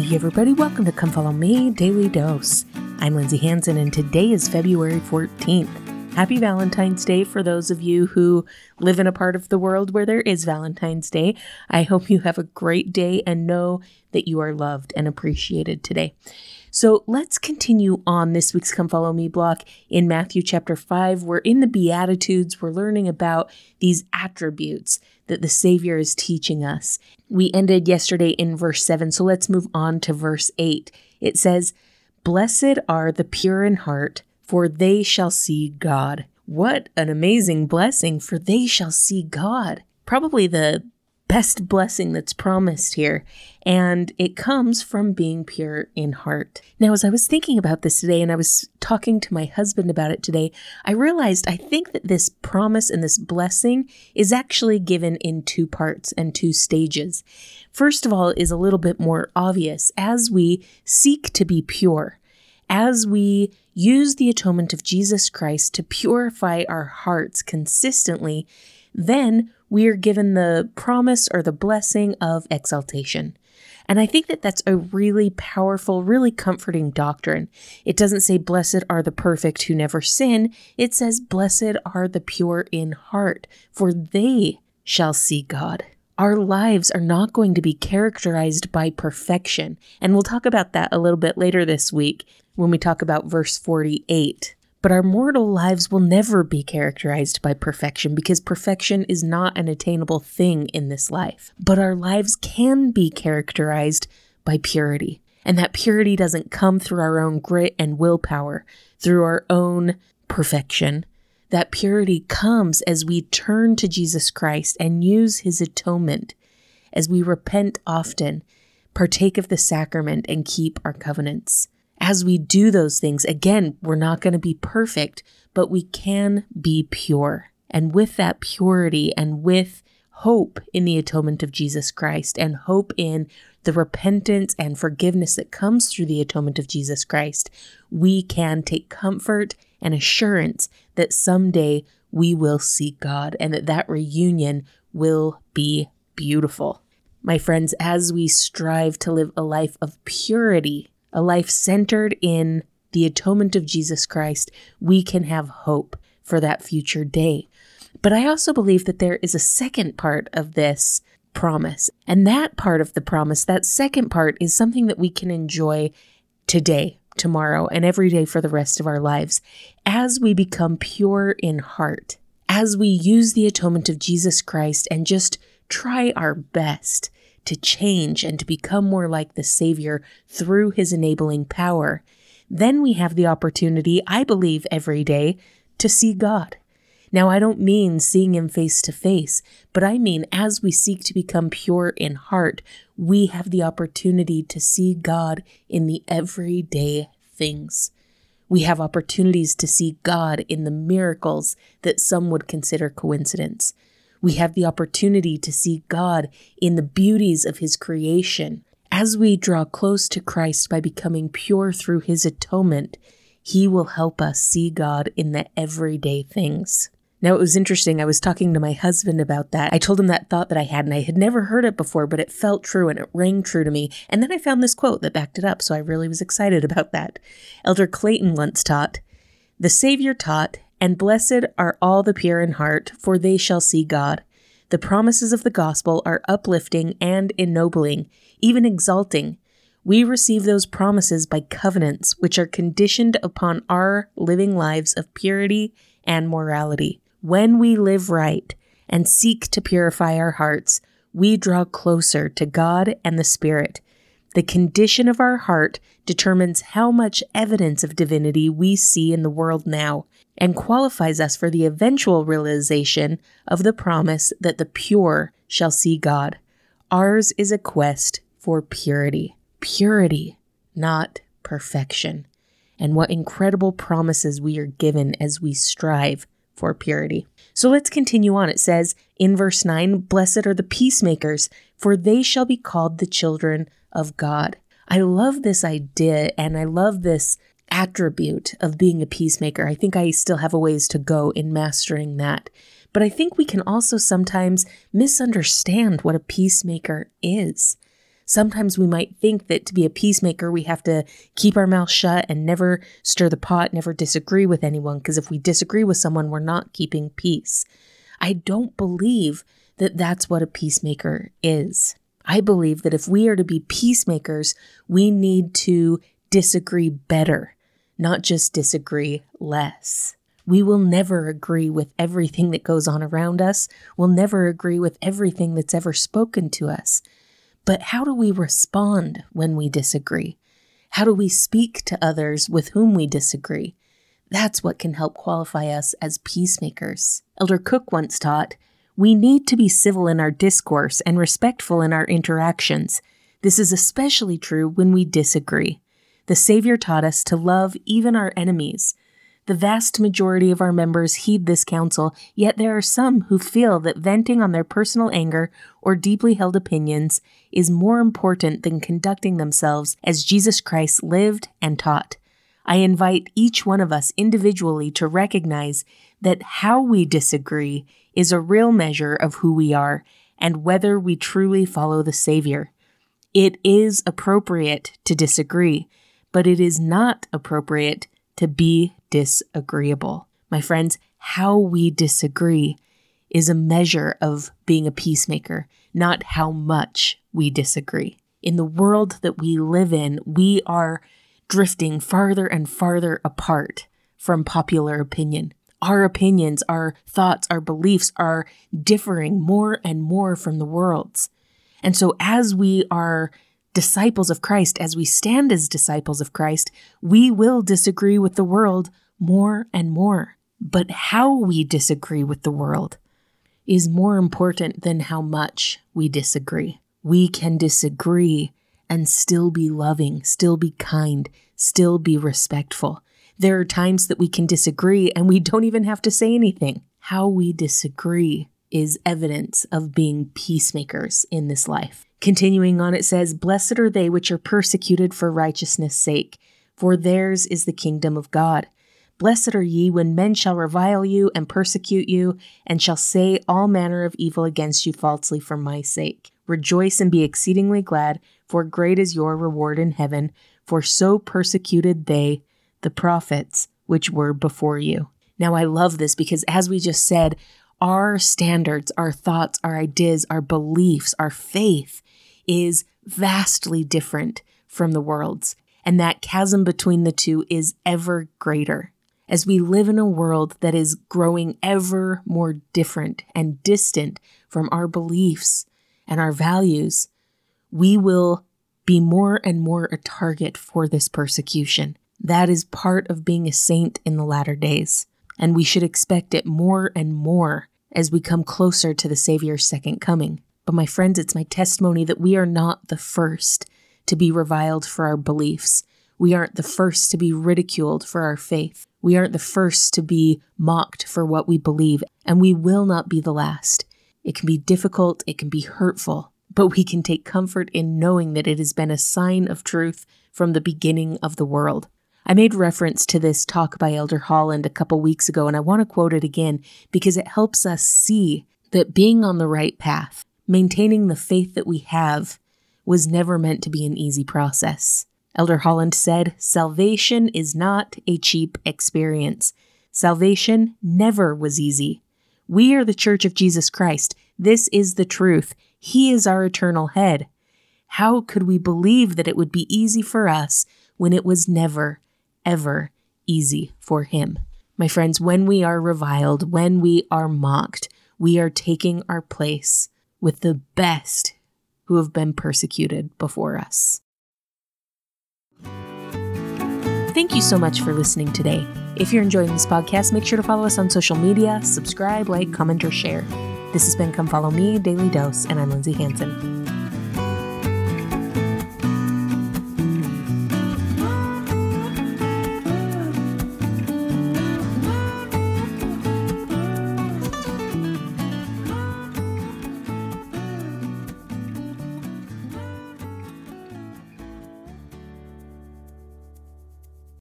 Hey, everybody, welcome to Come Follow Me Daily Dose. I'm Lindsay Hanson, and today is February 14th. Happy Valentine's Day for those of you who live in a part of the world where there is Valentine's Day. I hope you have a great day and know that you are loved and appreciated today. So let's continue on this week's Come Follow Me block in Matthew chapter 5. We're in the Beatitudes. We're learning about these attributes that the Savior is teaching us. We ended yesterday in verse 7, so let's move on to verse 8. It says, Blessed are the pure in heart, for they shall see God. What an amazing blessing, for they shall see God. Probably the best blessing that's promised here, and it comes from being pure in heart. Now, as I was thinking about this today and I was talking to my husband about it today, I realized I think that this promise and this blessing is actually given in two parts and two stages. First of all, is a little bit more obvious as we seek to be pure, as we use the atonement of Jesus Christ to purify our hearts consistently, then we are given the promise or the blessing of exaltation. And I think that that's a really powerful, really comforting doctrine. It doesn't say, Blessed are the perfect who never sin. It says, Blessed are the pure in heart, for they shall see God. Our lives are not going to be characterized by perfection. And we'll talk about that a little bit later this week when we talk about verse 48. But our mortal lives will never be characterized by perfection because perfection is not an attainable thing in this life. But our lives can be characterized by purity. And that purity doesn't come through our own grit and willpower, through our own perfection. That purity comes as we turn to Jesus Christ and use his atonement, as we repent often, partake of the sacrament, and keep our covenants as we do those things, again, we're not going to be perfect, but we can be pure. And with that purity and with hope in the atonement of Jesus Christ and hope in the repentance and forgiveness that comes through the atonement of Jesus Christ, we can take comfort and assurance that someday we will see God and that that reunion will be beautiful. My friends, as we strive to live a life of purity a life centered in the atonement of Jesus Christ, we can have hope for that future day. But I also believe that there is a second part of this promise. And that part of the promise, that second part, is something that we can enjoy today, tomorrow, and every day for the rest of our lives as we become pure in heart, as we use the atonement of Jesus Christ and just try our best to change and to become more like the Savior through His enabling power, then we have the opportunity, I believe, every day to see God. Now, I don't mean seeing Him face to face, but I mean as we seek to become pure in heart, we have the opportunity to see God in the everyday things. We have opportunities to see God in the miracles that some would consider coincidence. We have the opportunity to see God in the beauties of His creation. As we draw close to Christ by becoming pure through His atonement, He will help us see God in the everyday things. Now, it was interesting. I was talking to my husband about that. I told him that thought that I had, and I had never heard it before, but it felt true and it rang true to me. And then I found this quote that backed it up, so I really was excited about that. Elder Clayton once taught The Savior taught, and blessed are all the pure in heart, for they shall see God. The promises of the gospel are uplifting and ennobling, even exalting. We receive those promises by covenants, which are conditioned upon our living lives of purity and morality. When we live right and seek to purify our hearts, we draw closer to God and the Spirit. The condition of our heart determines how much evidence of divinity we see in the world now and qualifies us for the eventual realization of the promise that the pure shall see God. Ours is a quest for purity. Purity, not perfection. And what incredible promises we are given as we strive for purity. So let's continue on. It says in verse 9 Blessed are the peacemakers, for they shall be called the children of God. I love this idea and I love this attribute of being a peacemaker. I think I still have a ways to go in mastering that. But I think we can also sometimes misunderstand what a peacemaker is. Sometimes we might think that to be a peacemaker, we have to keep our mouth shut and never stir the pot, never disagree with anyone, because if we disagree with someone, we're not keeping peace. I don't believe that that's what a peacemaker is. I believe that if we are to be peacemakers, we need to disagree better, not just disagree less. We will never agree with everything that goes on around us. We'll never agree with everything that's ever spoken to us. But how do we respond when we disagree? How do we speak to others with whom we disagree? That's what can help qualify us as peacemakers. Elder Cook once taught we need to be civil in our discourse and respectful in our interactions. This is especially true when we disagree. The Savior taught us to love even our enemies. The vast majority of our members heed this counsel, yet there are some who feel that venting on their personal anger or deeply held opinions is more important than conducting themselves as Jesus Christ lived and taught. I invite each one of us individually to recognize that how we disagree is a real measure of who we are and whether we truly follow the Savior. It is appropriate to disagree, but it is not appropriate to be disagreeable. My friends, how we disagree is a measure of being a peacemaker, not how much we disagree. In the world that we live in, we are drifting farther and farther apart from popular opinion. Our opinions, our thoughts, our beliefs are differing more and more from the world's. And so, as we are disciples of Christ, as we stand as disciples of Christ, we will disagree with the world more and more. But how we disagree with the world is more important than how much we disagree. We can disagree and still be loving, still be kind, still be respectful. There are times that we can disagree and we don't even have to say anything. How we disagree is evidence of being peacemakers in this life. Continuing on, it says, Blessed are they which are persecuted for righteousness' sake, for theirs is the kingdom of God. Blessed are ye when men shall revile you and persecute you, and shall say all manner of evil against you falsely for my sake. Rejoice and be exceedingly glad, for great is your reward in heaven, for so persecuted they, the prophets, which were before you. Now, I love this because, as we just said, our standards, our thoughts, our ideas, our beliefs, our faith is vastly different from the world's. And that chasm between the two is ever greater as we live in a world that is growing ever more different and distant from our beliefs and our values, we will be more and more a target for this persecution. That is part of being a saint in the latter days, and we should expect it more and more as we come closer to the Savior's second coming. But my friends, it's my testimony that we are not the first to be reviled for our beliefs. We aren't the first to be ridiculed for our faith. We aren't the first to be mocked for what we believe, and we will not be the last. It can be difficult, it can be hurtful, but we can take comfort in knowing that it has been a sign of truth from the beginning of the world. I made reference to this talk by Elder Holland a couple weeks ago, and I want to quote it again because it helps us see that being on the right path, maintaining the faith that we have, was never meant to be an easy process. Elder Holland said, Salvation is not a cheap experience. Salvation never was easy. We are the Church of Jesus Christ. This is the truth. He is our eternal head. How could we believe that it would be easy for us when it was never, ever easy for Him? My friends, when we are reviled, when we are mocked, we are taking our place with the best who have been persecuted before us. Thank you so much for listening today. If you're enjoying this podcast, make sure to follow us on social media, subscribe, like, comment, or share. This has been Come Follow Me, Daily Dose, and I'm Lindsay Hanson.